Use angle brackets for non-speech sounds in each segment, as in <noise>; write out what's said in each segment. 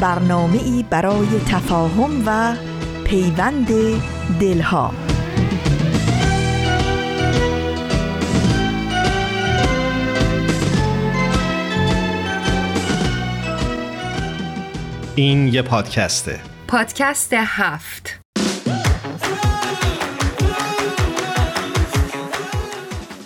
برنامه ای برای تفاهم و پیوند دلها. این یه پادکسته. پادکست هفت.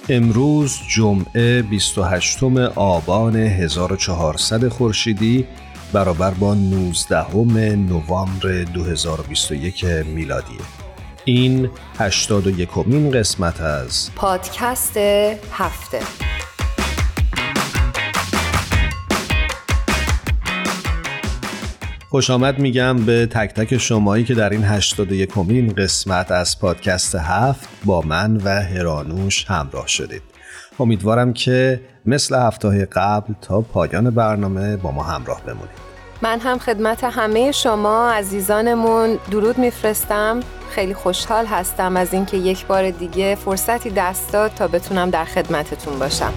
امروز جمعه 28 آبان 1400 خورشیدی برابر با 19 نوامبر 2021 میلادی. این 81 مین قسمت از پادکست هفته. خوش آمد میگم به تک تک شمایی که در این 81 مین قسمت از پادکست هفت با من و هرانوش همراه شدید. امیدوارم که مثل هفته قبل تا پایان برنامه با ما همراه بمونید. من هم خدمت همه شما عزیزانمون درود میفرستم. خیلی خوشحال هستم از اینکه یک بار دیگه فرصتی دست داد تا بتونم در خدمتتون باشم.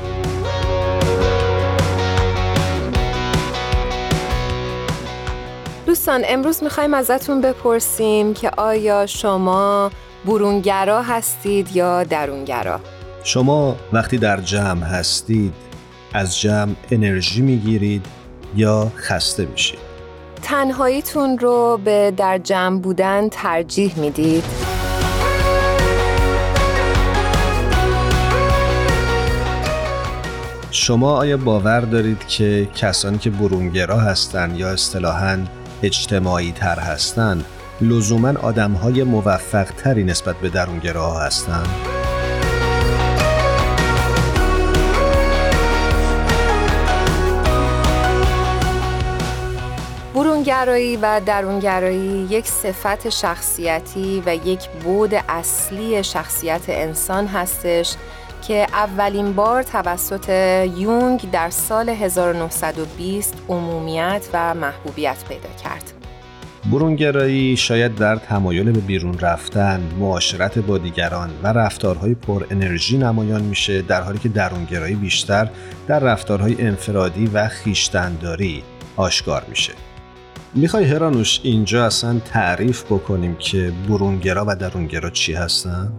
دوستان امروز می‌خوایم ازتون بپرسیم که آیا شما برونگرا هستید یا درونگرا؟ شما وقتی در جمع هستید از جمع انرژی می‌گیرید یا خسته میشید؟ تنهاییتون رو به در جمع بودن ترجیح می‌دید؟ شما آیا باور دارید که کسانی که برونگرا هستند یا اصطلاحاً اجتماعی تر هستند لزوما آدم های موفق تری نسبت به درونگراها هستند؟ برونگرایی و درونگرایی یک صفت شخصیتی و یک بود اصلی شخصیت انسان هستش که اولین بار توسط یونگ در سال 1920 عمومیت و محبوبیت پیدا کرد. برونگرایی شاید در تمایل به بیرون رفتن، معاشرت با دیگران و رفتارهای پر انرژی نمایان میشه در حالی که درونگرایی بیشتر در رفتارهای انفرادی و خیشتنداری آشکار میشه. می‌خوای هرانوش اینجا اصلا تعریف بکنیم که برونگرا و درونگرا چی هستن؟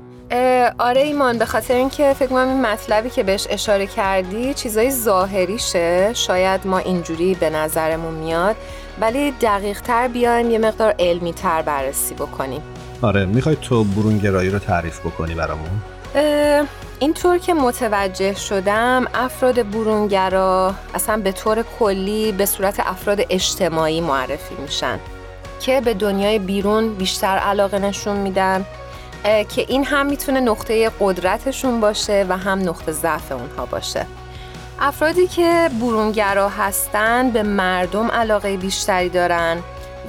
آره ایمان به خاطر اینکه فکر کنم این مطلبی که بهش اشاره کردی چیزای ظاهریشه. شاید ما اینجوری به نظرمون میاد ولی دقیق تر بیایم یه مقدار علمی تر بررسی بکنیم. آره می‌خوای تو برونگرایی رو تعریف بکنی برامون؟ اینطور که متوجه شدم افراد برونگرا اصلا به طور کلی به صورت افراد اجتماعی معرفی میشن که به دنیای بیرون بیشتر علاقه نشون میدن که این هم می‌تونه نقطه قدرتشون باشه و هم نقطه ضعف اونها باشه. افرادی که برونگرا هستن به مردم علاقه بیشتری دارن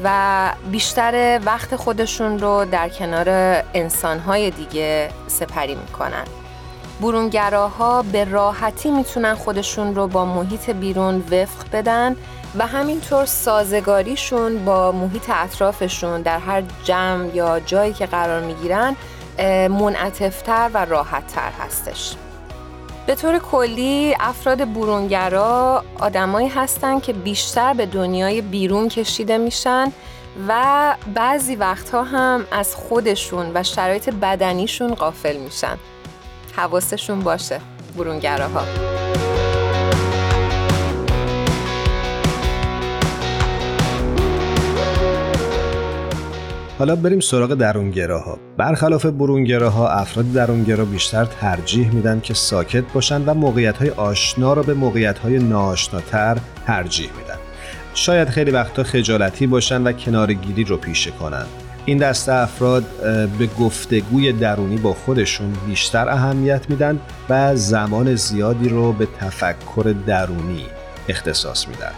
و بیشتر وقت خودشون رو در کنار انسانهای دیگه سپری می‌کنن. برونگراها به راحتی می‌تونن خودشون رو با محیط بیرون وفق بدن و همینطور سازگاریشون با محیط اطرافشون در هر جمع یا جایی که قرار می‌گیرن منعتفتر و راحتتر هستش. به طور کلی افراد برونگرا آدمایی هستن که بیشتر به دنیای بیرون کشیده میشن و بعضی وقتها هم از خودشون و شرایط بدنیشون قافل میشن. حواستشون باشه برونگراها. حالا بریم سراغ درونگراها. برخلاف برونگراها افراد درونگرا بیشتر ترجیح میدن که ساکت باشن و موقعیت های آشنا را به موقعیت های ناآشناتر ترجیح میدن. شاید خیلی وقتا خجالتی باشن و کنارگیری رو پیشه کنن. این دسته افراد به گفتگوی درونی با خودشون بیشتر اهمیت میدن و زمان زیادی رو به تفکر درونی اختصاص میدن.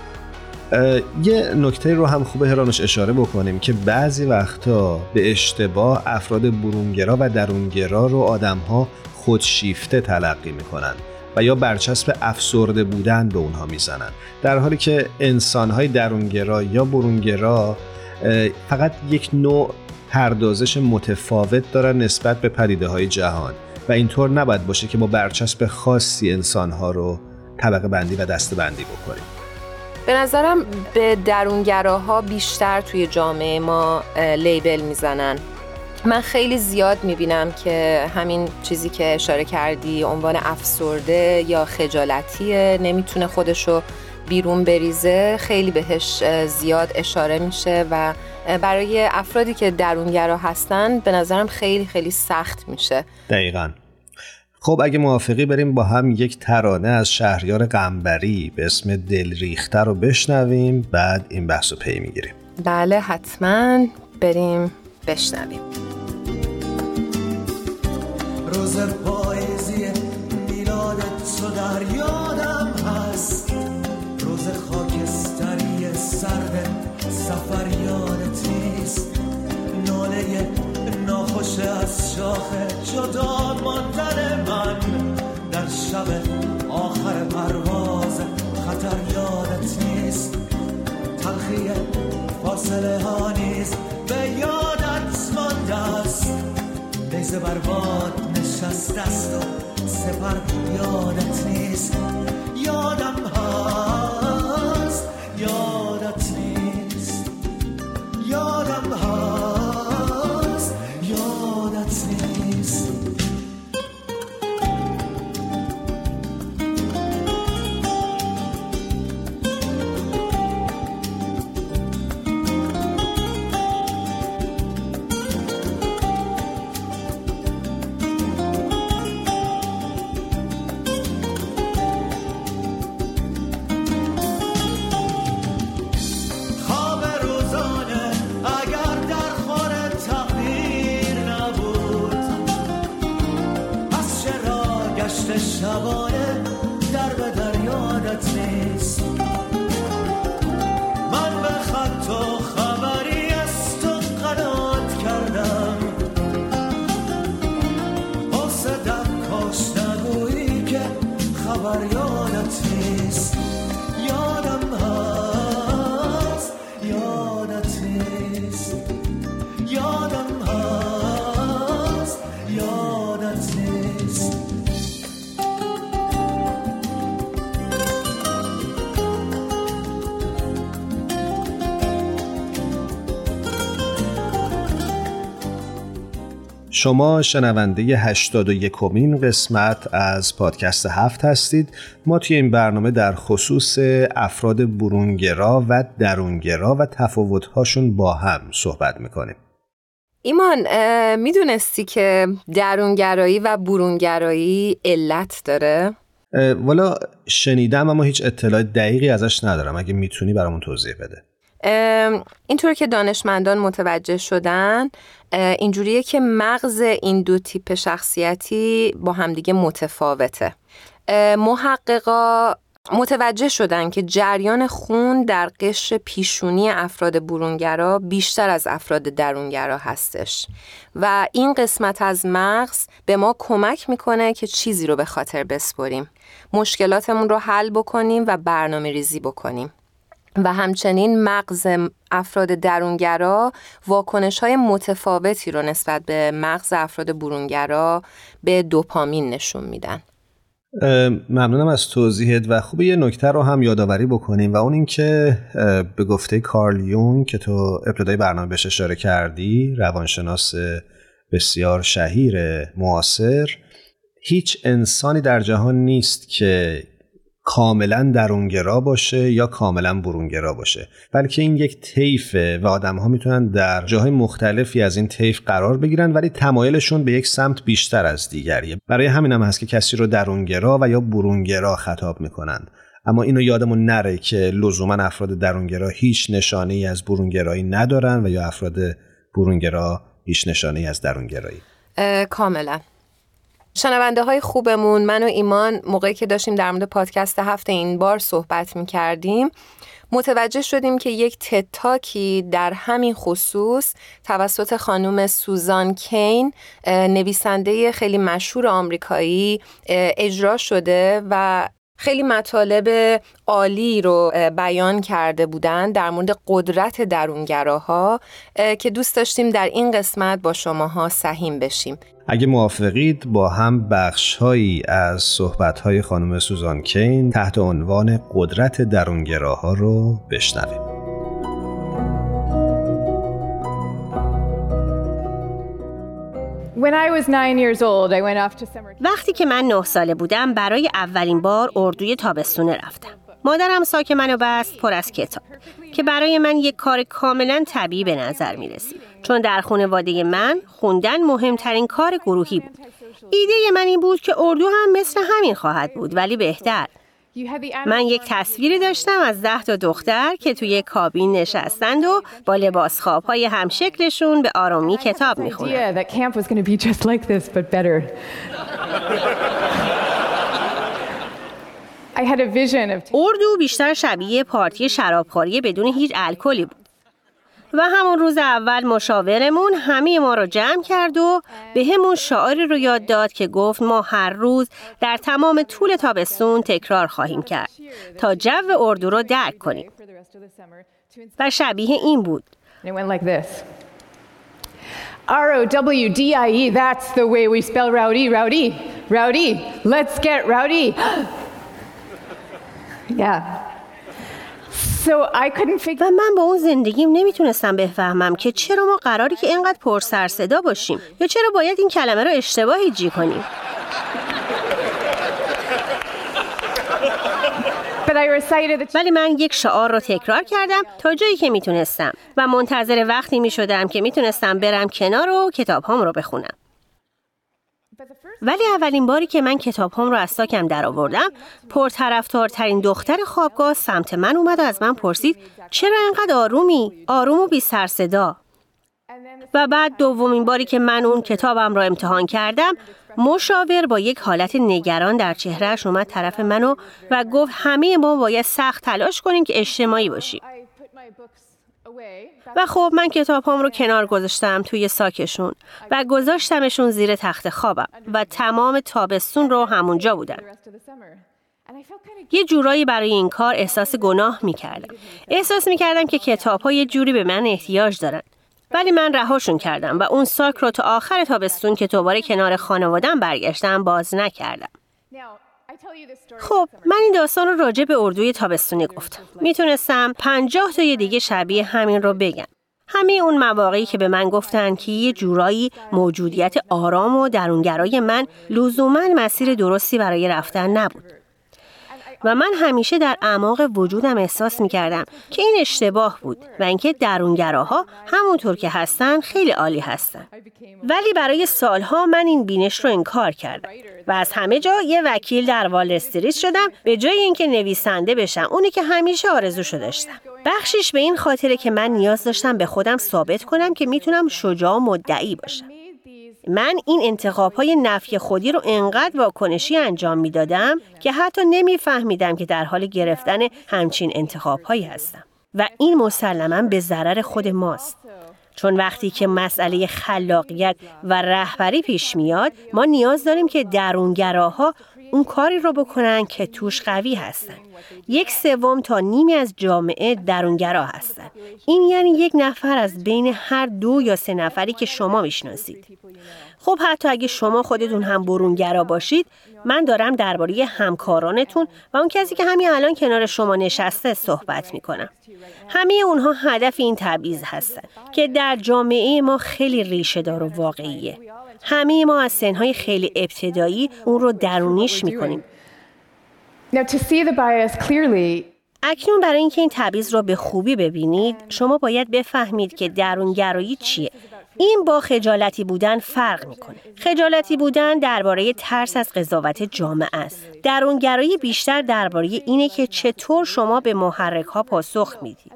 یه نکته رو هم خوبه هرانوش اشاره بکنیم که بعضی وقتا به اشتباه افراد برونگرا و درونگرا رو آدمها خودشیفته تلقی می‌کنن و یا برچسب افسرده بودن به اونها می‌زنن. در حالی که انسانهای درونگرا یا برونگرا فقط یک نوع پردازش متفاوت دارن نسبت به پدیده های جهان و اینطور نباید باشه که با برچسب خاصی انسانها رو طبقه بندی و دسته بندی بکنیم. به نظرم به درونگراها بیشتر توی جامعه ما لیبل می‌زنن. من خیلی زیاد می‌بینم که همین چیزی که اشاره کردی عنوان افسرده یا خجالتیه نمی‌تونه خودشو بیرون بریزه خیلی بهش زیاد اشاره میشه و برای افرادی که درونگرا هستن به نظرم خیلی خیلی سخت میشه. دقیقا. خب اگه موافقی بریم با هم یک ترانه از شهریار قنبری به اسم دل ریخته رو بشنویم بعد این بحث رو پی می‌گیریم. بله حتما بریم بشنویم. ناخوش از شاخ جدا ماندن من. در شب آخر پرواز خطر یادت نیست. تلخی فاصله ها نیست. به یادت مانده است. نیزه بر نشسته است و سپر یادت نیست. یادم هست. یادت نیست. یادم هست. شما شنونده 81 کمین قسمت از پادکست هفت هستید. ما توی این برنامه در خصوص افراد برونگرا و درونگرا و تفاوتهاشون با هم صحبت می‌کنیم. ایمان می‌دونستی که درونگرایی و برونگرایی علت داره؟ والا شنیدم اما هیچ اطلاع دقیقی ازش ندارم. اگه می‌تونی برامون توضیح بده. اینطور که دانشمندان متوجه شدن اینجوریه که مغز این دو تیپ شخصیتی با همدیگه متفاوته. محققا متوجه شدن که جریان خون در قشر پیشونی افراد برونگرا بیشتر از افراد درونگرا هستش و این قسمت از مغز به ما کمک می‌کنه که چیزی رو به خاطر بسپریم. مشکلاتمون رو حل بکنیم و برنامه ریزی بکنیم. و همچنین مغز افراد درونگرا واکنش های متفاوتی رو نسبت به مغز افراد برونگرا به دوپامین نشون میدن. ممنونم از توضیحت و خوبه یه نکته رو هم یادآوری بکنیم و اون اینکه به گفته کارل یون که تو ابتدای برنامه بهش اشاره کردی روانشناس بسیار شهیر معاصر هیچ انسانی در جهان نیست که کاملا درونگرا باشه یا کاملا برونگرا باشه. بلکه این یک طیفه و آدم ها می‌تونن در جاهای مختلفی از این طیف قرار بگیرن ولی تمایلشون به یک سمت بیشتر از دیگریه. برای همین هم هست که کسی رو درونگرا و یا برونگرا خطاب می‌کنن. اما اینو یادمون نره که لزوما افراد درونگرا هیچ نشانه ای از برونگرایی ندارن و یا افراد برونگرا هیچ نشانه از درونگرایی. کاملا. شنونده های خوبمون من و ایمان موقعی که داشتیم در مورد پادکست هفته این بار صحبت می کردیم متوجه شدیم که یک تتاکی در همین خصوص توسط خانم سوزان کین نویسنده خیلی مشهور آمریکایی اجرا شده و خیلی مطالب عالی رو بیان کرده بودن در مورد قدرت درونگراها که دوست داشتیم در این قسمت با شماها سهیم بشیم. اگه موافقید با هم بخشهایی از صحبتهای خانم سوزان کین تحت عنوان قدرت درونگراها رو بشنویم. وقتی که من نه ساله بودم برای اولین بار اردوی تابستونه رفتم. مادرم ساک منو بست پر از کتاب که برای من یک کار کاملا طبیعی به نظر می رسید. چون در خانواده من خوندن مهمترین کار گروهی بود. ایده من این بود که اردو هم مثل همین خواهد بود ولی بهتر. من یک تصویری داشتم از ده تا دختر که توی کابین نشستند و با لباس خواب های همشکلشون به آرامی کتاب می‌خونند. اردو بیشتر شبیه پارتی شرابخوری بدون هیچ الکلی بود. و همون روز اول مشاورمون همه ما رو جمع کرد و به همون شعاری رو یاد داد که گفت ما هر روز در تمام طول تابستون تکرار خواهیم کرد تا جو اردو رو درک کنیم. و شبیه این بود. R-O-W-D-I-E, that's the way we spell rowdy, rowdy, rowdy. Let's get rowdy. <gasps> yeah. و من با اون زندگیم نمی‌تونستم بفهمم که چرا ما قراری که اینقدر پر سر صدا باشیم یا چرا باید این کلمه رو اشتباهی جی کنیم ولی من یک شعار رو تکرار کردم تا جایی که می‌تونستم و منتظر وقتی می‌شدم که می‌تونستم برم کنار و کتاب هم رو بخونم. ولی اولین باری که من کتاب هم رو از ساکم در آوردم پرطرفدارترین دختر خوابگاه سمت من اومد و از من پرسید چرا انقدر آرومی؟ آروم و بی سر صدا. و بعد دومین باری که من اون کتابم را امتحان کردم مشاور با یک حالت نگران در چهرهش اومد طرف منو و گفت همه ما باید سخت تلاش کنیم که اجتماعی باشیم. و خب من کتاب هم رو کنار گذاشتم توی ساکشون و گذاشتمشون زیر تخت خوابم و تمام تابستون رو همونجا بودن. یه جورایی برای این کار احساس گناه می کردم. احساس می کردم که کتاب ها یه جوری به من احتیاج دارن. ولی من رهاشون کردم و اون ساک رو تا آخر تابستون که دوباره کنار خانوادم برگشتم باز نکردم. خب من این داستان رو راجع به اردوی تابستونی گفتم. می‌تونستم پنجاه تای دیگه شبیه همین رو بگم. همه اون مواقعی که به من گفتن که یه جورایی موجودیت آرام و درونگرای من لزوما مسیر درستی برای رفتن نبود. و من همیشه در اعماق وجودم احساس می کردم که این اشتباه بود و اینکه درونگراها همونطور که هستن خیلی عالی هستن. ولی برای سالها من این بینش رو انکار کردم و از همه جا یه وکیل در وال استریت شدم به جای اینکه نویسنده بشم اونی که همیشه آرزوشو داشتم. بخشش به این خاطره که من نیاز داشتم به خودم ثابت کنم که می‌تونم شجاع و مدعی باشم. من این انتخاب های نفی خودی رو انقدر واکنشی انجام می‌دادم که حتی نمیفهمیدم که در حال گرفتن همچین انتخاب هایی هستم. و این مسلما به ضرر خود ماست. چون وقتی که مسئله خلاقیت و رهبری پیش میاد ما نیاز داریم که درونگراها اون کاری رو بکنن که توش قوی هستن. یک سوم تا نیمی از جامعه درونگرا هستن. این یعنی یک نفر از بین هر دو یا سه نفری که شما می‌شناسید. خب حتی اگه شما خودتون هم برونگرا باشید من دارم درباره همکارانتون و اون کسی که همین الان کنار شما نشسته صحبت می‌کنم. همه اونها هدف این تبعیض هستن که در جامعه ما خیلی ریشه دار و واقعیه. همه ما از سنهای خیلی ابتدایی اون رو درونیش می‌کنیم. اکنون برای اینکه این تبعیض رو به خوبی ببینید شما باید بفهمید که درونگرایی چیه. این با خجالتی بودن فرق می‌کنه. خجالتی بودن درباره ترس از قضاوت جامعه است. درونگرایی بیشتر درباره اینه که چطور شما به محرک ها پاسخ می‌دید.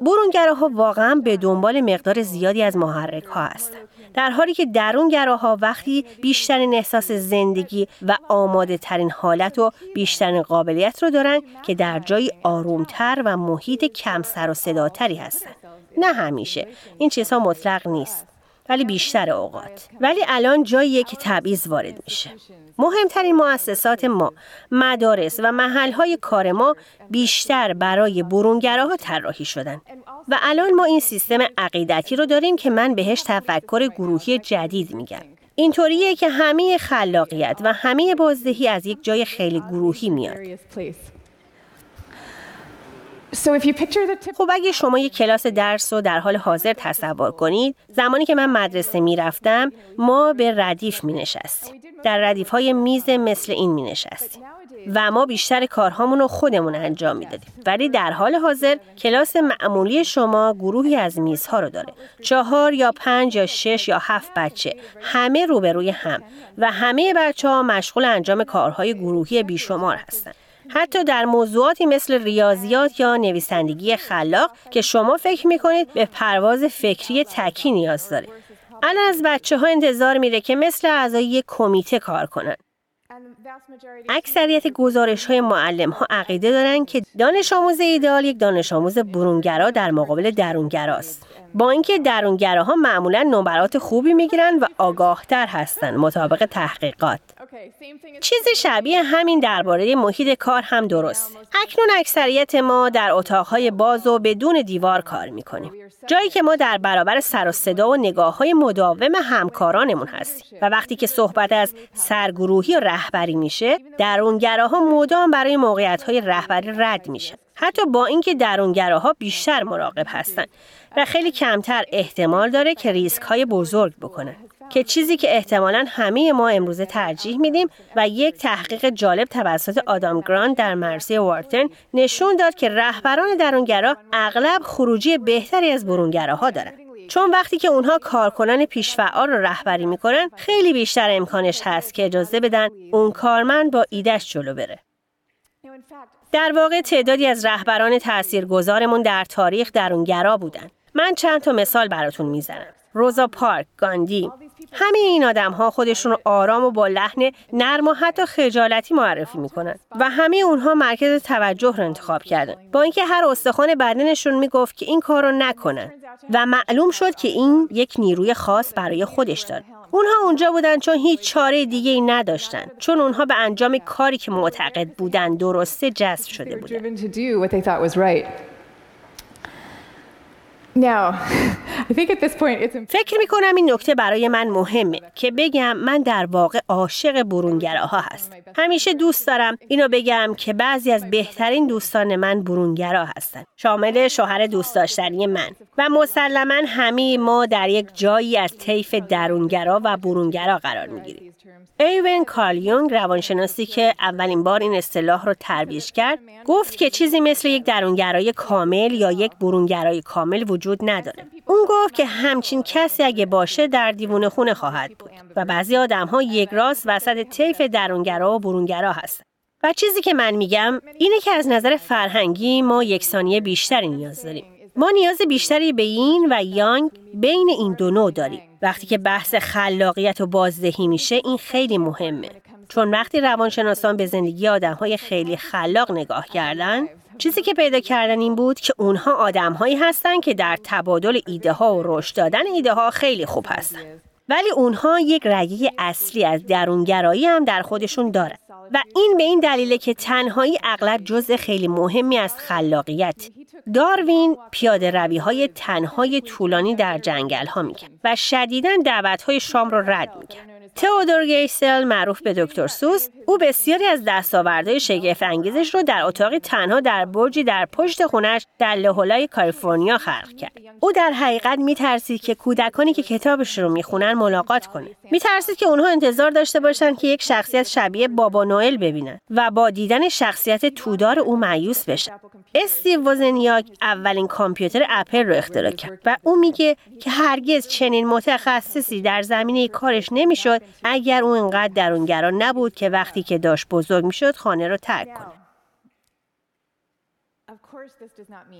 برونگراها واقعا به دنبال مقدار زیادی از محرک ها هستند. در حالی که درونگراها وقتی بیشترین احساس زندگی و آماده ترین حالت و بیشترین قابلیت رو دارن که در جایی آرومتر و محیط کم سر و صداتری هستن. نه همیشه. این چیزها مطلق نیست. ولی بیشتر اوقات. ولی الان جاییه که تبعیض وارد میشه. مهمترین مؤسسات ما مدارس و محلهای کار ما بیشتر برای برونگراها طراحی شدن. و الان ما این سیستم عقیدتی رو داریم که من بهش تفکر گروهی جدید میگم. اینطوریه که همه خلاقیت و همه بازدهی از یک جای خیلی گروهی میاد. خب اگه شما یک کلاس درس رو در حال حاضر تصور کنید زمانی که من مدرسه می‌رفتم ما به ردیف می نشستیم در ردیف های میز مثل این می نشستیم و ما بیشتر کارهامون رو خودمون انجام می‌دادیم. ولی در حال حاضر کلاس معمولی شما گروهی از میزها رو داره. چهار یا پنج یا شش یا هفت بچه همه روبروی هم. و همه بچه ها مشغول انجام کارهای گروهی بیشمار هستند حتی در موضوعاتی مثل ریاضیات یا نویسندگی خلاق که شما فکر می‌کنید به پرواز فکری تکی نیاز داره. الان از بچه ها انتظار میره که مثل اعضای یک کمیته کار کنند. اکثریت گزارش های معلم ها عقیده دارند که دانش آموز ایدال یک دانش آموز برونگرا در مقابل درونگراست. با اینکه درونگراها معمولا نمرات خوبی می‌گیرن و آگاهتر هستند مطابق تحقیقات. چیز شبیه همین درباره محیط کار هم درست. اکنون اکثریت ما در اتاقهای باز و بدون دیوار کار می‌کنیم. جایی که ما در برابر سر و صدا و نگاه های مداوم همکارانمون هستیم. و وقتی که صحبت از سرگروهی و رهبری میشه، درونگراها مدام برای موقعیت های رهبری رد میشن. حتی با اینکه درونگراها بیشتر مراقب هستند و خیلی کمتر احتمال داره که ریسک های بزرگ بکنن. که چیزی که احتمالا همه ما امروزه ترجیح میدیم و یک تحقیق جالب توسط آدام گراند در مرسی وارتن نشون داد که رهبران درونگرا اغلب خروجی بهتری از برونگراها دارن چون وقتی که اونها کارکنان پیشفعال رو رهبری می‌کنن خیلی بیشتر امکانش هست که اجازه بدن اون کارمند با ایدش جلو بره در واقع تعدادی از رهبران تاثیرگذارمون در تاریخ درونگرا بودن من چند تا مثال براتون می‌زنم. روزا پارک، گاندی. همه این آدم ها خودشون رو آرام و با لحن نرم و حتی خجالتی معرفی می‌کنن و همه اونها مرکز توجه رو انتخاب کردن. با اینکه هر استخوان بدنشون می‌گفت که این کار رو نکنن و معلوم شد که این یک نیروی خاص برای خودش داره. اونها اونجا بودن چون هیچ چاره دیگه ای نداشتن چون اونها به انجام کاری که معتقد بودن درسته جذب شده بودن. <laughs> فکر می کنم این نکته برای من مهمه که بگم من در واقع عاشق برونگراها هست. همیشه دوست دارم اینو بگم که بعضی از بهترین دوستان من برونگرا هستند. شامل شوهر دوست داشتنی من و مسلما همه ما در یک جایی از طیف درونگرا و برونگرا قرار می‌گیریم. ایون کارلیونگ روانشناسی که اولین بار این اصطلاح رو ترویج کرد گفت که چیزی مثل یک درونگرای کامل یا یک برونگرای کامل وجود نداره. اون گفت که همچین کسی اگه باشه در دیوونه خونه خواهد بود و بعضی آدم ها یک راست وسط طیف درونگرا و برونگرا هستن. و چیزی که من میگم اینه که از نظر فرهنگی ما یکسانی بیشتری نیاز داریم. ما نیاز بیشتری به این و یانگ بین این دو نوع داریم. وقتی که بحث خلاقیت و بازدهی میشه این خیلی مهمه. چون وقتی روانشناسان به زندگی آدم های خیلی خلاق نگاه کردن چیزی که پیدا کردن این بود که اونها آدم هایی هستن که در تبادل ایده ها و رشد دادن ایده ها خیلی خوب هستن. ولی اونها یک رگه اصلی از درونگرایی هم در خودشون دارن. و این به این دلیله که تنهایی اغلب جزء خیلی مهمی از خلاقیت داروین پیاده روی های تنهای طولانی در جنگل ها می‌کرد و شدیدا دعوت های شام رو رد می‌کرد. تئودور گیسل معروف به دکتر سوس او بسیاری از دستاوردهای شگفت انگیزش رو در اتاقی تنها در برجی در پشت خونش در لهولای کالیفرنیا خلق کرد. او در حقیقت میترسید که کودکانی که کتابش رو می‌خونن ملاقات کنه. میترسید که اونها انتظار داشته باشن که یک شخصیت شبیه بابا نوئل ببینن و با دیدن شخصیت تودار او مایوس بشن. استیو وزنیاک اولین کامپیوتر اپل رو اختراع کرد و او میگه که هرگز چنین متخصصی در زمینه کارش نمی‌شد اگر او انقدر درونگرا نبود که وقتی که داشت بزرگ می‌شد خانه رو ترک کنه.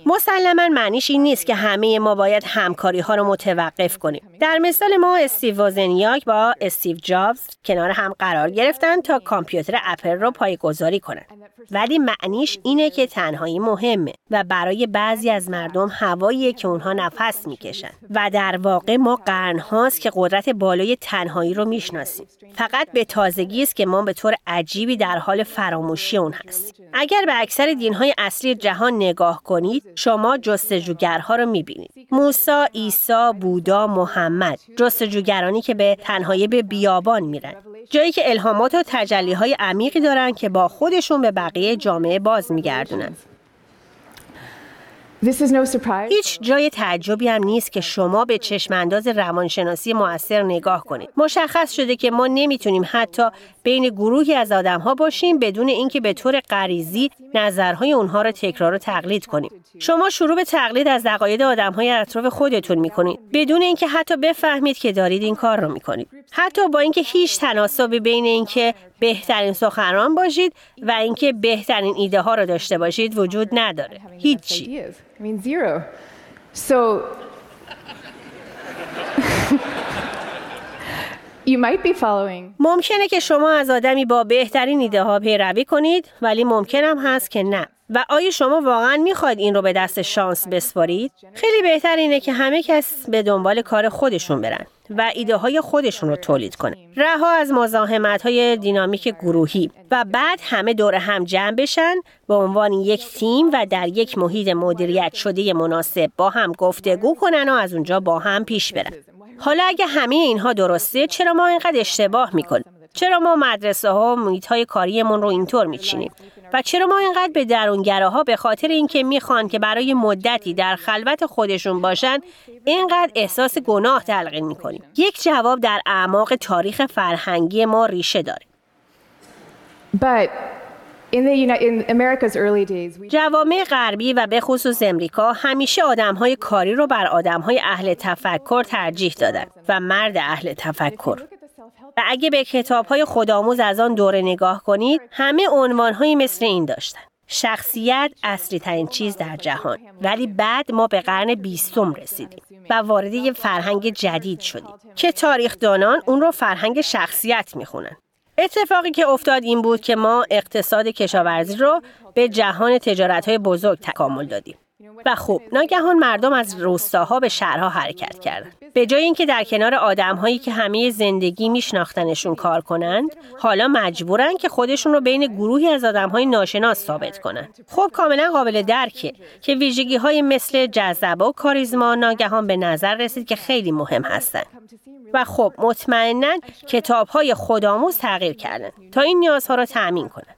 مسلما معنیش این نیست که همه ما باید همکاری ها رو متوقف کنیم. در مثال ما استیو وازنیاک با استیو جابز کنار هم قرار گرفتن تا کامپیوتر اپل رو پایگذاری کنند. ولی معنیش اینه که تنهایی مهمه و برای بعضی از مردم هواییه که اونها نفس می‌کشن و در واقع ما قرن هاست که قدرت بالای تنهایی رو می‌شناسیم. فقط به تازگی است که ما به طور عجیبی در حال فراموشی اون هستیم. اگر به اکثر دینهای اصلی جهان نگاه کنید شما جستجوگرها رو می‌بینید. موسی، عیسی، بودا، محمد جستجوگرانی که به تنهایی به بیابان میرن. جایی که الهامات و تجلی های عمیقی دارن که با خودشون به بقیه جامعه باز میگردونن. هیچ جای تعجبی هم نیست که شما به چشمانداز روانشناسی موثر نگاه کنید. مشخص شده که ما نمی‌تونیم حتی بین گروهی از آدمها باشیم بدون اینکه به طور غریزی نظرهای اونها را تکرار و تقلید کنیم. شما شروع به تقلید از عقاید آدمهای اطراف خودتون می‌کنید بدون اینکه حتی بفهمید که دارید این کار رو می‌کنید. حتی با اینکه هیچ تناسبی بین اینکه بهترین سخنران باشید و اینکه بهترین ایده ها را داشته باشید وجود نداره. هیچی. <laughs> ممکنه که شما از آدمی با بهترین ایده ها پیروی کنید ولی ممکن هم هست که نه. و آیا شما واقعا می‌خواید این رو به دست شانس بسپارید؟ خیلی بهتر اینه که همه کس به دنبال کار خودشون برن و ایده های خودشون رو تولید کنن. رها از مزاحمت های دینامیک گروهی و بعد همه دور هم جمع بشن به عنوان یک تیم و در یک محیط مدیریت شده مناسب با هم گفتگو کنن و از اونجا با هم پیش برن. حالا اگه همه اینها درسته چرا ما اینقدر اشتباه می‌کنیم؟ چرا ما مدرسه ها و محیط های کاریمون رو اینطور میچینیم؟ و چرا ما اینقدر به درونگره ها به خاطر اینکه می‌خوان که برای مدتی در خلوت خودشون باشن اینقدر احساس گناه تلقین می‌کنیم؟ یک جواب در اعماق تاریخ فرهنگی ما ریشه داره. جوامع غربی و به خصوص امریکا همیشه آدم های کاری رو بر آدم های اهل تفکر ترجیح دادن و مرد اهل تفکر. و اگه به کتاب های خودآموز از آن دوره نگاه کنید همه عنوان مثل این داشتن. شخصیت اصلی ترین چیز در جهان. ولی بعد ما به قرن بیستم رسیدیم و وارد یه فرهنگ جدید شدیم که تاریخدانان اون رو فرهنگ شخصیت می‌خونن. اتفاقی که افتاد این بود که ما اقتصاد کشاورزی رو به جهان تجارت های بزرگ تکامل دادیم. و خب ناگهان مردم از روستاها به شهرها حرکت کردند. به جای اینکه در کنار آدمهایی که همه زندگی میشناختنشون کار کنند حالا مجبورن که خودشون رو بین گروهی از آدمهای ناشناس ثابت کنند. خب کاملا قابل درکه که ویژگی های مثل جذبه و کاریزما ناگهان به نظر رسید که خیلی مهم هستند. و خب مطمئنا کتاب های خودآموز تغییر کردن تا این نیازها را تأمین کنند.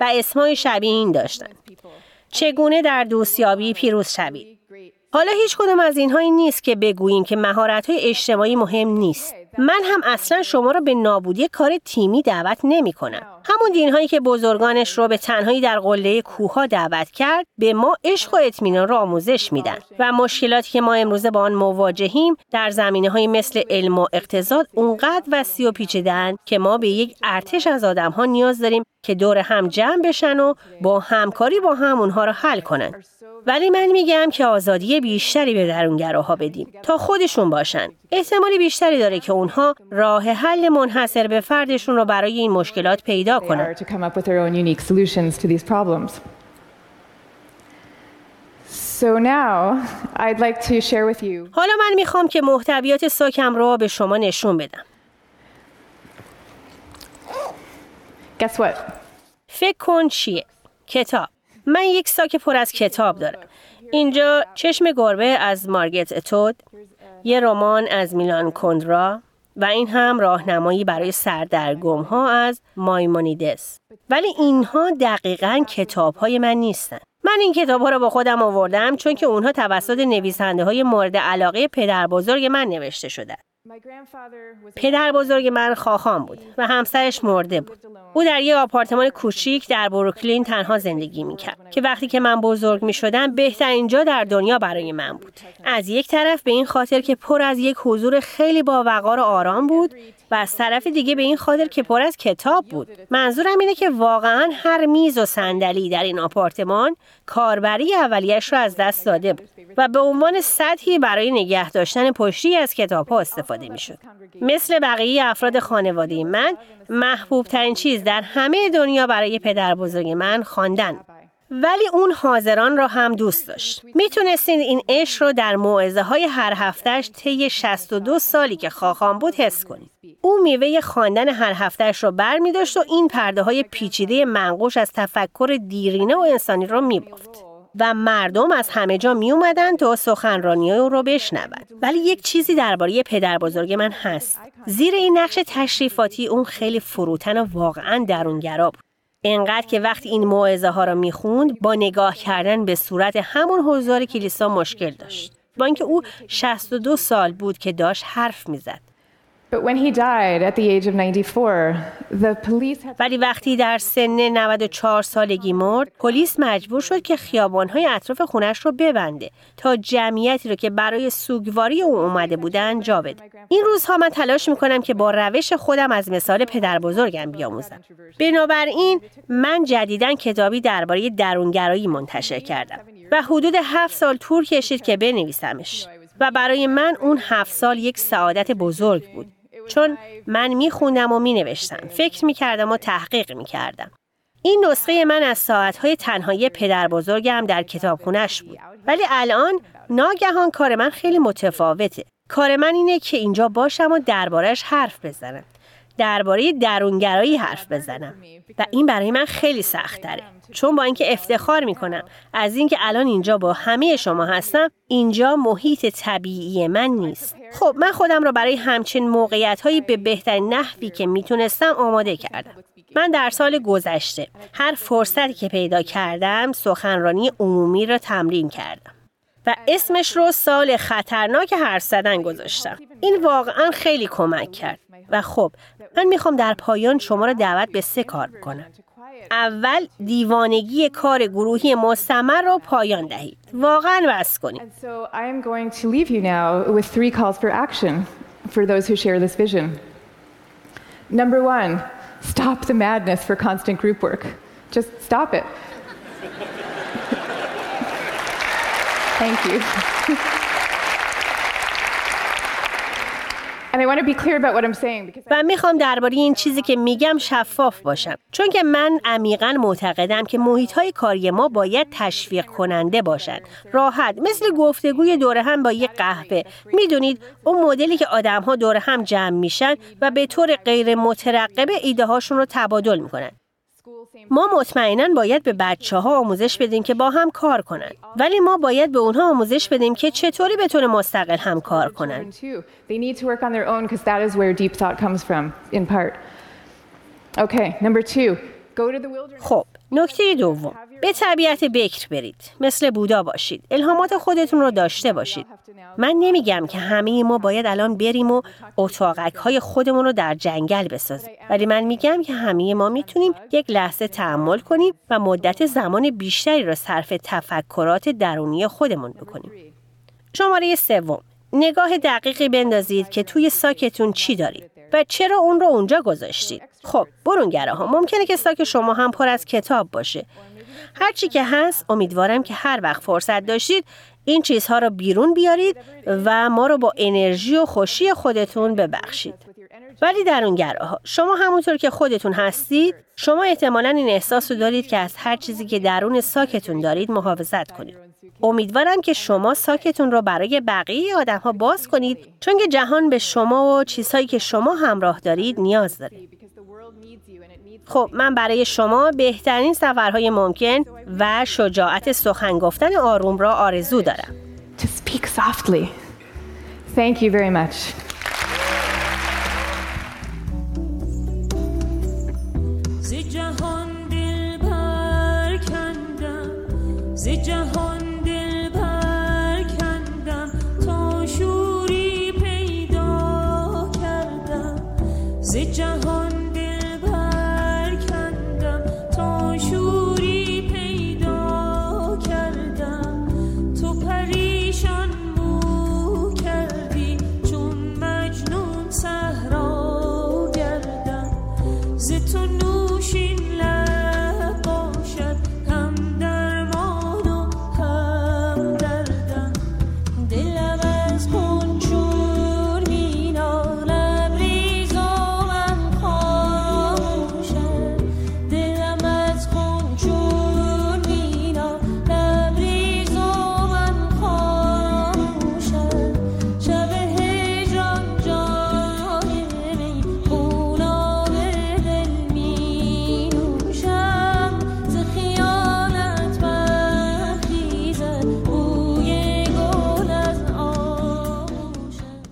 و اسمای شبیه این داشتند. چگونه در دوستیابی پیروز شوید؟ حالا هیچ کدام از اینها این نیست که بگوییم که مهارت های اجتماعی مهم نیست. من هم اصلا شما را به نابودی کار تیمی دعوت نمی کنم. همون دین هایی که بزرگانش رو به تنهایی در قله کوها دعوت کرد به ما عشق و اطمینان را آموزش میدن و مشکلاتی که ما امروزه با آن مواجهیم در زمینه های مثل علم و اقتصاد اونقدر وسیع و پیچیدن که ما به یک ارتش از آدم ها نیاز داریم که دور هم جمع بشن و با همکاری با هم اونها را حل کنن ولی من میگم که آزادی بیشتری به درونگراها بدیم تا خودشون باشن احتمالی بیشتری داره که اونها راه حل منحصر به فردشون رو برای این مشکلات پیدا کنن حالا من می‌خوام که محتویات ساکم رو به شما نشون بدم. Guess what? فکر کن چیه؟ کتاب. من یک ساک پر از کتاب دارم. اینجا چشم گربه از مارگت اتود، یه رمان از میلان کندرا و این هم راهنمایی برای سردرگم ها از مایمونیدس ولی اینها دقیقا کتاب های من نیستن من این کتاب ها را با خودم آوردم چون که اونها توسط نویسنده های مورد علاقه پدر بزرگ من نوشته شده. پدر بزرگ من خواهان بود و همسرش مرده بود. او در یک آپارتمان کوچیک در بروکلین تنها زندگی می‌کرد که وقتی که من بزرگ می شدم بهترین جا در دنیا برای من بود. از یک طرف به این خاطر که پر از یک حضور خیلی با وقار آرام بود و از طرف دیگه به این خاطر که پر از کتاب بود. منظورم اینه که واقعا هر میز و صندلی در این آپارتمان کاربری اولیش رو از دست داده بود و به عنوان سطحی برای نگه داشتن پشتی از کتاب ها استفاده می شد. مثل بقیه افراد خانواده من محبوب ترین چیز در همه دنیا برای پدر بزرگ من خواندن ولی اون حاضران را هم دوست داشت. می‌تونستین این عشق رو در موعظه های هر هفتهش طی 62 سالی که خواهان بود حس کنید. او میوه خواندن هر هفتهش رو بر می داشت و این پرده های پیچیده منقوش از تفکر دیرینه و انسانی رو می بافت. و مردم از همه جا می اومدن تا سخنرانی او رو بشنوند ولی یک چیزی درباره پدر بزرگ من هست زیر این نقش تشریفاتی اون خیلی فروتن و واقعا درونگرا بود انقدر که وقتی این موعظه ها را می‌خوند با نگاه کردن به صورت همون حضار کلیسا مشکل داشت. با اینکه او 62 سال بود که داشت حرف می‌زد. ولی وقتی در سن 94 سالگی مرد، پلیس مجبور شد که خیابانهای اطراف خونش رو ببنده تا جمعیتی رو که برای سوگواری او اومده بودن جا بده. این روزها من تلاش می‌کنم که با روش خودم از مثال پدر بزرگم بیاموزم. بنابراین من جدیدا کتابی درباره درونگرایی منتشر کردم و حدود هفت سال طول کشید که بنویسمش. و برای من اون هفت سال یک سعادت بزرگ بود. چون من میخوندم و مینوشتم. فکر می‌کردم و تحقیق می‌کردم. این نسخه من از ساعتهای تنهایی پدر بزرگم در کتابخونش بود. ولی الان ناگهان کار من خیلی متفاوته. کار من اینه که اینجا باشم و دربارش حرف بزنم. درباره درونگرایی حرف بزنم. و این برای من خیلی سخت داره چون با اینکه افتخار می‌کنم. از اینکه الان اینجا با همه شما هستم اینجا محیط طبیعی من نیست. خب من خودم را برای همچین موقعیت هایی به بهترین نحوی که می‌تونستم آماده کردم. من در سال گذشته هر فرصتی که پیدا کردم سخنرانی عمومی را تمرین کردم. و اسمش رو سال خطرناک حرف زدن گذاشتم. این واقعا خیلی کمک کرد. و خب من می‌خوام در پایان شما را دعوت به سه کار کنم اول دیوانگی کار گروهی مستمر رو پایان دهید واقعا وست کنید Number one, stop the madness for constant group work. Just stop it. Thank you. و می‌خوام درباره این چیزی که میگم شفاف باشم. چون که من عمیقا معتقدم که محیط های کاری ما باید تشویق کننده باشند. راحت. مثل گفتگوی دور هم با یک قهوه. می‌دونید اون مدلی که آدم ها دور هم جمع میشن و به طور غیر مترقبه ایده هاشون رو تبادل می‌کنن. ما مطمئنا باید به بچه ها آموزش بدیم که با هم کار کنند ولی ما باید به اونها آموزش بدیم که چطوری به طور مستقل هم کار کنند خب نکته دوم. به طبیعت بکر برید. مثل بودا باشید. الهامات خودتون رو داشته باشید. من نمیگم که همه ما باید الان بریم و اتاقک های خودمون رو در جنگل بسازیم. ولی من میگم که همه ما می‌تونیم یک لحظه تحمل کنیم و مدت زمان بیشتری را صرف تفکرات درونی خودمون بکنیم. شماره سوم. نگاه دقیقی بندازید که توی ساکتون چی دارید و چرا اون رو اونجا گذاشتید. خب برونگره ها ممکنه که ساک شما هم پر از کتاب باشه. هرچی که هست امیدوارم که هر وقت فرصت داشتید این چیزها رو بیرون بیارید و ما رو با انرژی و خوشی خودتون ببخشید. ولی در اون ها شما همونطور که خودتون هستید شما احتمالا این احساس رو دارید که از هر چیزی که درون ساکتون دارید محافظت کنید. امیدوارم که شما ساکتون رو برای بقیه آدم ها باز کنید چون که جهان به شما و چیزهایی که شما همراه دارید نیاز داره. خب من برای شما بهترین سفرهای ممکن و شجاعت سخن گفتن آروم را آرزو دارم. To speak. Thank you very much.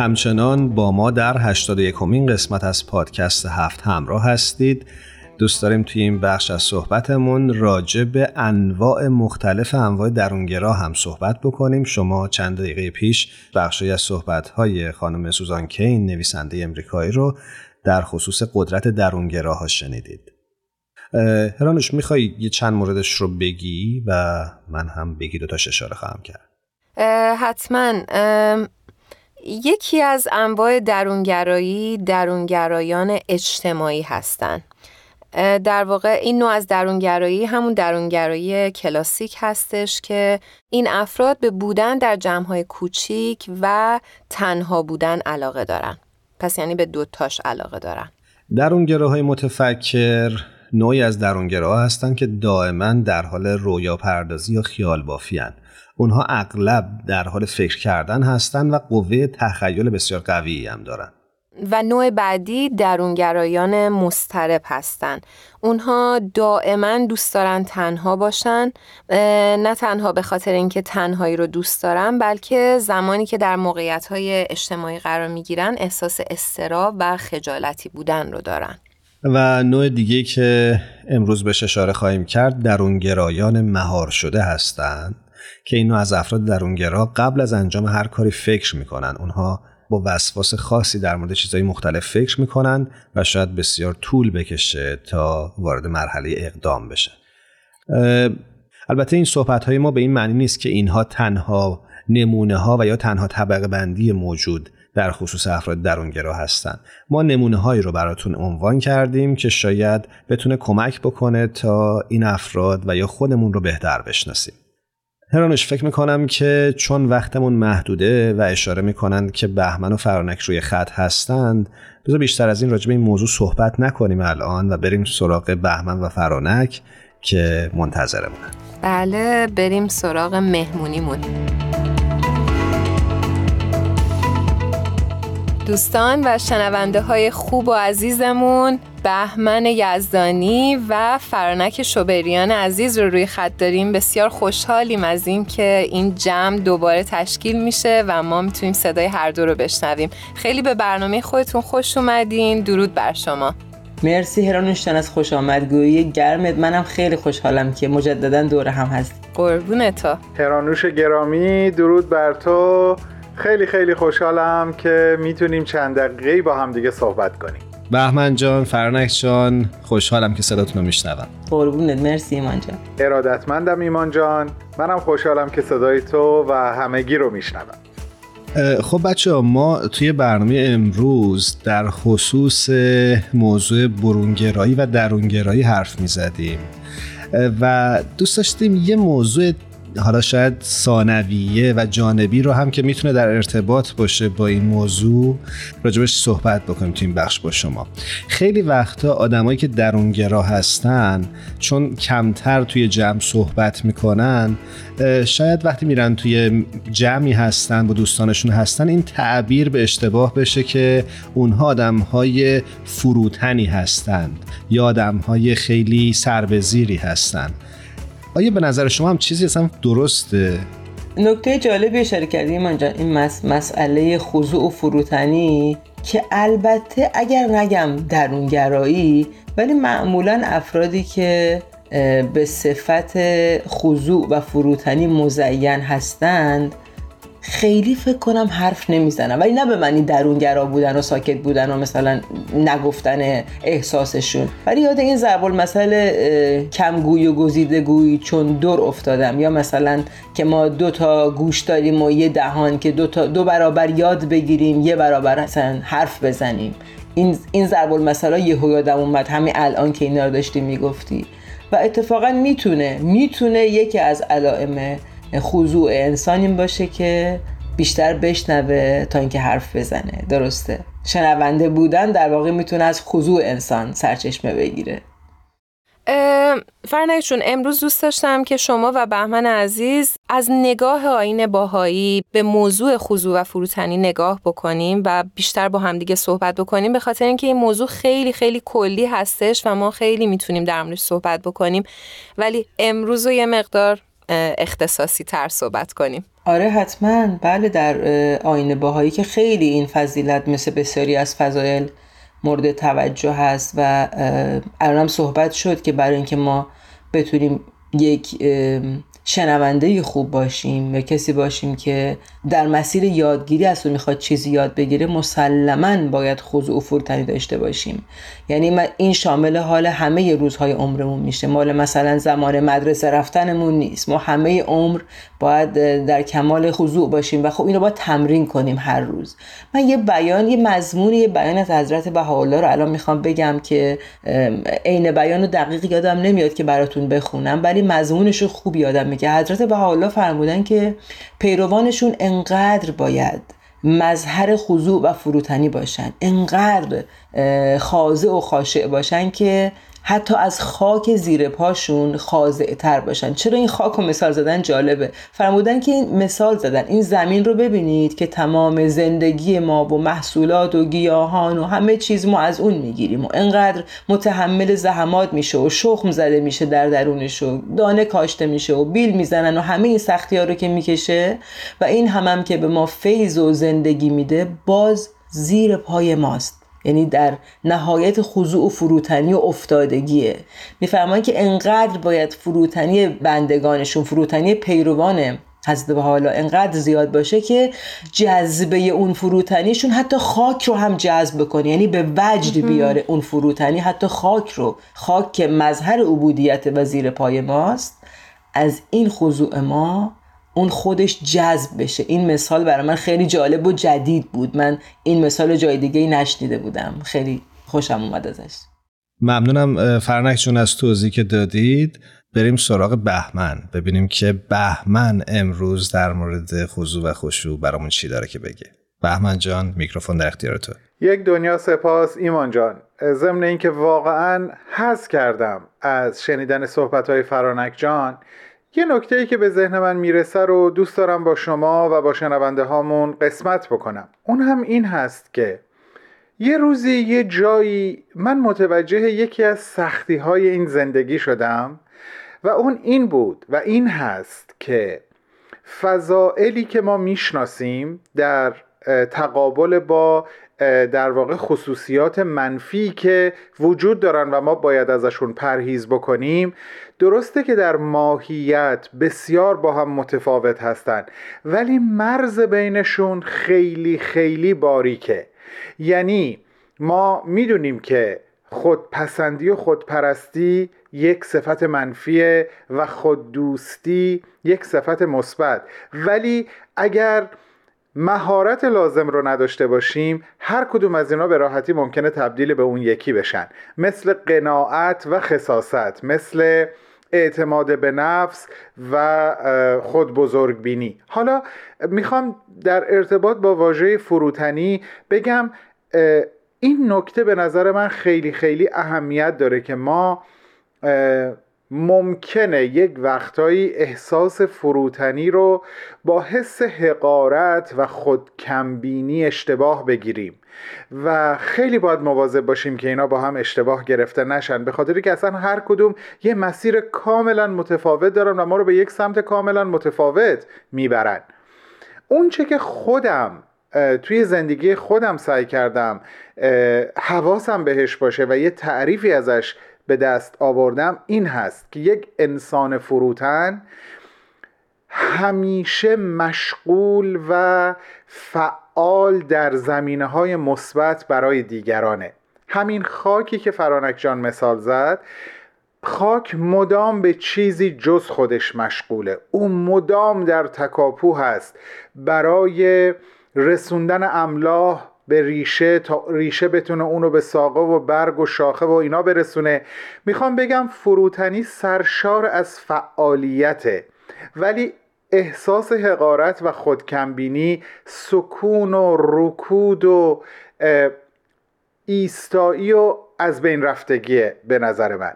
همچنان با ما در 81 کمین قسمت از پادکست هفت همراه هستید. دوست داریم توی این بخش از صحبتمون راجع به انواع مختلف انواع درونگرا هم صحبت بکنیم. شما چند دقیقه پیش بخشی از صحبتهای خانم سوزان کین نویسنده امریکایی رو در خصوص قدرت درونگراها شنیدید. هرانوش می‌خوای یه چند موردش رو بگی و من هم بگی دوتاش اشاره خواهم کرد. حتما. یکی از انواع درونگرایی درونگرایان اجتماعی هستند. در واقع این نوع از درونگرایی همون درونگرایی کلاسیک هستش که این افراد به بودن در جمعهای کوچیک و تنها بودن علاقه دارن. پس یعنی به دوتاش علاقه دارن. درونگراهای متفکر نوعی از درونگراها هستند که دائما در حال رویا پردازی یا خیال بافی اونها اغلب در حال فکر کردن هستند و قوه تخیل بسیار قویی هم دارن. و نوع بعدی درونگرایان مسترب هستند. اونها دائما دوست دارن تنها باشن نه تنها به خاطر اینکه تنهایی رو دوست دارن بلکه زمانی که در موقعیت های اجتماعی قرار می‌گیرن احساس استراب و خجالتی بودن رو دارن. و نوع دیگه که امروز بهش اشاره خواهیم کرد درونگرایان مهار شده هستند که اینو از افراد درونگرا قبل از انجام هر کاری فکر می‌کنن اونها با وسواس خاصی در مورد چیزهای مختلف فکر می‌کنن و شاید بسیار طول بکشه تا وارد مرحله اقدام بشن البته این صحبت های ما به این معنی نیست که اینها تنها نمونه ها و یا تنها طبقه بندی موجود در خصوص افراد درونگرا هستند. ما نمونه هایی رو براتون عنوان کردیم که شاید بتونه کمک بکنه تا این افراد و یا خودمون رو بهتر بشناسیم. هرانش فکر می‌کنم که چون وقتمون محدوده و اشاره می‌کنند که بهمن و فرانک روی خط هستند بذار بیشتر از این راجع به این موضوع صحبت نکنیم الان و بریم سراغ بهمن و فرانک که منتظرمونن. بله بریم سراغ مهمونیمون. دوستان و شنونده های خوب و عزیزمون بهمن یزدانی و فرانک شوبریان عزیز رو روی خط داریم. بسیار خوشحالیم از این که این جمع دوباره تشکیل میشه و ما می‌تونیم صدای هر دو رو بشنویم. خیلی به برنامه خودتون خوش اومدین. درود بر شما. مرسی هرانوشتن از خوش آمدگویی. گرمت. منم خیلی خوشحالم که مجددا دور هم هست قربون تو هرانوش گرامی درود بر تو. خیلی خیلی خوشحالم که می‌تونیم چند دقیقه با هم دیگه صحبت کنیم. بهمن جان فرنک جان خوشحالم که صداتون رو میشنوم. قربونت مرسی ایمان جان. ارادتمندم ایمان جان. منم خوشحالم که صدای تو و همگی رو میشنوم. خب بچه ما توی برنامه امروز در خصوص موضوع برونگرایی و درونگرایی حرف می‌زدیم. و دوست داشتیم یه موضوع حالا شاید ثانویه و جانبی رو هم که می‌تونه در ارتباط باشه با این موضوع راجبش صحبت بکنیم تو این بخش با شما. خیلی وقتا آدمایی که درونگرا هستن چون کمتر توی جمع صحبت می‌کنن شاید وقتی میرن توی جمعی هستن با دوستانشون هستن این تعبیر به اشتباه بشه که اونها آدمهای فروتنی هستند یا آدمهای خیلی سربزیری هستند. آیا به نظر شما هم چیزی اصلا درسته؟ نکته جالبی اشاره کردیم اینجا این مس... مسئله خضوع و فروتنی که البته اگر نگم درونگرایی ولی معمولا افرادی که به صفت خضوع و فروتنی مزین هستند خیلی فکر کنم حرف نمی‌زنن ولی نه به معنی درونگرا بودن و ساکت بودن و مثلا نگفتن احساسشون. ولی یاد این ضرب المثل کمگوی و گزیده گوی چون دور افتادم. یا مثلا که ما دو تا گوش داریم و یه دهان که دو, تا دو برابر یاد بگیریم یه برابر مثلا حرف بزنیم. این این ضرب المثل یهو یادم اومد. همین الان که اینا رو داشتی می‌گفتی. و اتفاقا می‌تونه می‌تونه یکی از علائم خضوع انسان باشه که بیشتر بشنوه تا اینکه حرف بزنه. درسته. شنونده بودن در واقع می‌تونه از خضوع انسان سرچشمه بگیره. فرنک امروز دوست داشتم که شما و بهمن عزیز از نگاه آین باهایی به موضوع خضوع و فروتنی نگاه بکنیم و بیشتر با همدیگه صحبت بکنیم. به خاطر اینکه این موضوع خیلی خیلی کلی هستش و ما خیلی می‌تونیم در موردش صحبت بکنیم. ولی امروز و یه مقدار اختصاصی تر صحبت کنیم. آره حتما. بله در آین باهایی که خیلی این فضیلت مثل بسیاری از فضایل مورد توجه هست و الانم صحبت شد که برای اینکه ما بتونیم یک شنونده خوب باشیم یا کسی باشیم که در مسیر یادگیری از تو می‌خواد چیزی یاد بگیره مسلما باید خضوع و فروتنی داشته باشیم. یعنی این شامل حال همه روزهای عمرمون میشه. مال مثلا زمان مدرسه رفتنمون نیست. ما همه عمر باید در کمال خضوع باشیم و خب این رو باید تمرین کنیم هر روز. من یه بیان یه مضمون یه بیان از حضرت بهاءالله رو الان می‌خوام بگم که عین بیان رو دقیق یادم نمیاد که براتون بخونم ولی مضمونش رو خوب یادم میگه. حضرت بهاءالله فرمودن که پیروانشون انقدر باید مظهر خضوع و فروتنی باشن انقدر خاضع و خاشع باشن که حتی از خاک زیر پاشون خاضع تر باشن. چرا این خاک و مثال زدن جالبه؟ فرمودن که این مثال زدن. این زمین رو ببینید که تمام زندگی ما و محصولات و گیاهان و همه چیز ما از اون می‌گیریم و انقدر متحمل زحمات میشه و شخم زده میشه در درونش و دانه کاشته میشه و بیل می‌زنن و همه این سختی ها رو که می‌کشه و این هم, هم که به ما فیض و زندگی میده باز زیر پای ماست. یعنی در نهایت خضوع و فروتنی و افتادگیه. میفرمان که انقدر باید فروتنی بندگانشون فروتنی پیروان حضرت به حالا انقدر زیاد باشه که جذبه اون فروتنیشون حتی خاک رو هم جذب کنه یعنی به وجد بیاره اون فروتنی. حتی خاک رو. خاک که مظهر عبودیت و زیر پای ماست. از این خضوع ما اون خودش جذب بشه. این مثال برای من خیلی جالب و جدید بود. من این مثال جای دیگه نشنیده بودم. خیلی خوشم اومد ازش. ممنونم فرنک جون از توضیح که دادید. بریم سراغ بهمن. ببینیم که بهمن امروز در مورد خضوع و خشوع برامون چی داره که بگه. بهمن جان میکروفون در اختیار تو. یک دنیا سپاس. ایمان جان ضمن اینکه واقعا حس کردم از شنیدن صحبت های فرانک جان یه نکته ای که به ذهن من می‌رسه رو دوست دارم با شما و با شنونده هامون قسمت بکنم. اون هم این هست که یه روزی یه جایی من متوجه یکی از سختی های این زندگی شدم و اون این بود و این هست که فضائلی که ما می‌شناسیم در تقابل با در واقع خصوصیات منفی که وجود دارن و ما باید ازشون پرهیز بکنیم درسته که در ماهیت بسیار با هم متفاوت هستند ولی مرز بینشون خیلی خیلی باریکه. یعنی ما می‌دونیم که خودپسندی و خودپرستی یک صفت منفیه و خوددوستی یک صفت مثبت. ولی اگر مهارت لازم رو نداشته باشیم هر کدوم از اینا به راحتی ممکنه تبدیل به اون یکی بشن. مثل قناعت و خصاست مثل اعتماد به نفس و خود بزرگ بینی حالا می‌خوام در ارتباط با واژه فروتنی بگم این نکته به نظر من خیلی خیلی اهمیت داره که ما ممکنه یک وقتایی احساس فروتنی رو با حس حقارت و خودکمبینی اشتباه بگیریم. و خیلی باید مواظب باشیم که اینا با هم اشتباه گرفته نشن به خاطری که اصلا هر کدوم یه مسیر کاملا متفاوت دارن و ما رو به یک سمت کاملا متفاوت می‌برن. اون چه که خودم توی زندگی خودم سعی کردم حواسم بهش باشه و یه تعریفی ازش به دست آوردم این هست که یک انسان فروتن همیشه مشغول و فعال در زمینه های مثبت برای دیگرانه. همین خاکی که فرانک جان مثال زد خاک مدام به چیزی جز خودش مشغوله. او مدام در تکاپو هست برای رسوندن املاح به ریشه تا ریشه بتونه اونو به ساقه و برگ و شاخه و اینا برسونه. می‌خوام بگم فروتنی سرشار از فعالیته ولی احساس حقارت و خودکمبینی سکون و رکود و ایستایی و از بین رفتگیه به نظر من.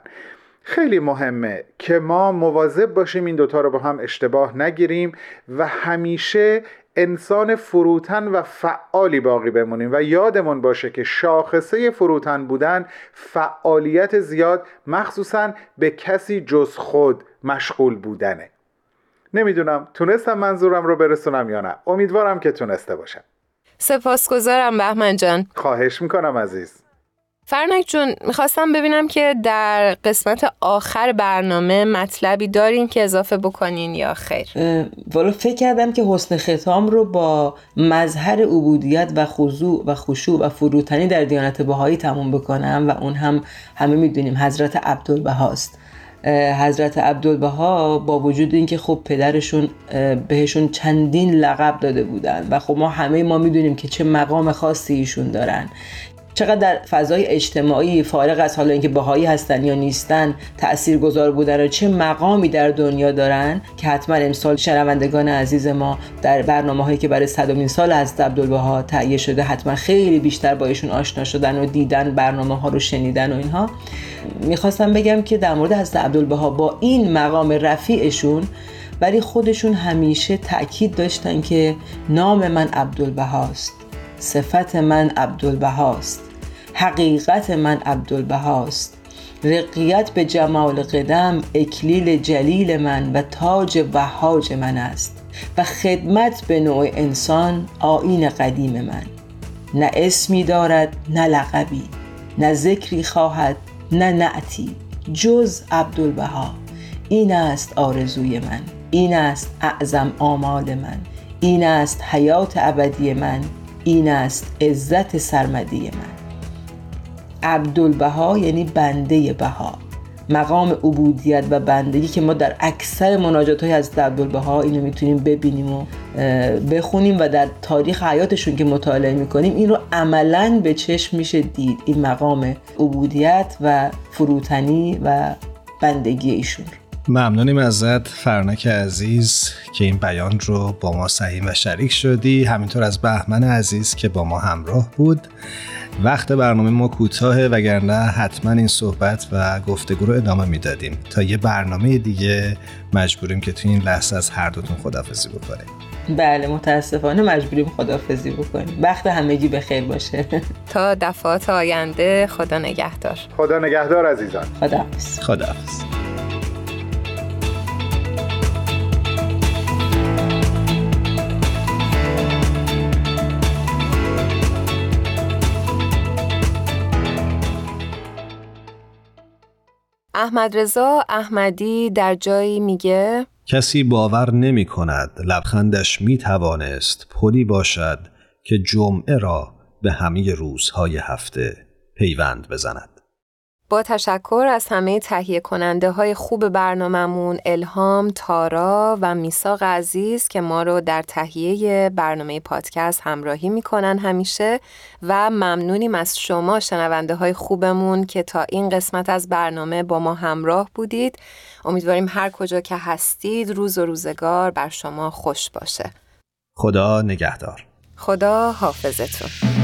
خیلی مهمه که ما مواظب باشیم این دوتا رو با هم اشتباه نگیریم و همیشه انسان فروتن و فعالی باقی بمونیم و یادمون باشه که شاخصه فروتن بودن فعالیت زیاد مخصوصا به کسی جز خود مشغول بودنه. نمی‌دونم تونستم منظورم رو برسونم یا نه. امیدوارم که تونسته باشم. سپاسگزارم بهمن جان. خواهش می‌کنم عزیز. فرنک جون می‌خواستم ببینم که در قسمت آخر برنامه مطلبی دارین که اضافه بکنین یا خیر. والا فکر کردم که حسن ختام رو با مظهر عبودیت و خضوع و خشوع و فروتنی در دیانت بهایی تموم بکنم و اون هم همه می‌دونیم حضرت عبدالبهاست حضرت عبدالبها با وجود اینکه خب پدرشون بهشون چندین لقب داده بودن و خب ما همه ما می‌دونیم که چه مقام خاصی ایشون دارن. چقدر در فضای اجتماعی فارغ از حالا اینکه بهایی هستن یا نیستن تأثیر گذار بودن و چه مقامی در دنیا دارن که حتما امسال شنوندگان عزیز ما در برنامه هایی که برای صدومین سال از عبدالبها تهیه شده حتما خیلی بیشتر با ایشون آشنا شدن و دیدن برنامه ها رو شنیدن و اینها. می‌خواستم بگم که در مورد حضرت عبدالبها با این مقام رفیعشون ولی خودشون همیشه تاکید داشتن که نام من عبدالبهاست. صفت من عبدالبهاست. حقیقت من عبدالبهاست. رقیت به جمال قدم اکلیل جلیل من و تاج وهاج من است و خدمت به نوع انسان آین قدیم من. نه اسمی دارد نه لقبی نه ذکری خواهد نه نعتی جز عبدالبها. این است آرزوی من این است اعظم آمال من این است حیات ابدی من. این است عزت سرمدی من. عبدالبها یعنی بنده بها. مقام عبودیت و بندگی که ما در اکثر مناجات های از عبدالبها اینو می‌تونیم ببینیم و بخونیم و در تاریخ حیاتشون که مطالعه می‌کنیم این رو عملا به چشم میشه دید این مقام عبودیت و فروتنی و بندگی ایشون ممنونیم ازت فرنک عزیز که این بیان رو با ما سهیم و شریک شدی. همینطور از بهمن عزیز که با ما همراه بود. وقت برنامه ما کوتاهه وگرنه حتما این صحبت و گفتگو رو ادامه می‌دادیم. تا یه برنامه دیگه مجبوریم که تو این لحظه از هر دوتون خدافزی بکنیم. بله متاسفانه مجبوریم خدافزی بکنیم. وقت همگی به خیر باشه. <laughs> تا دفعات آینده خدا نگهدار. خدا نگهدار عزیزان. خداحافظ. خداحافظ. احمد رضا احمدی در جایی میگه کسی باور نمی کند لبخندش می توانست پلی باشد که جمعه را به همه روزهای هفته پیوند بزند. با تشکر از همه تهیه کننده های خوب برنامهمون الهام، تارا و میساق عزیز که ما رو در تهیه برنامه پادکست همراهی می‌کنن همیشه و ممنونیم از شما شنونده های خوبمون که تا این قسمت از برنامه با ما همراه بودید. امیدواریم هر کجا که هستید روز و روزگار بر شما خوش باشه. خدا نگهدار. خدا حافظتون.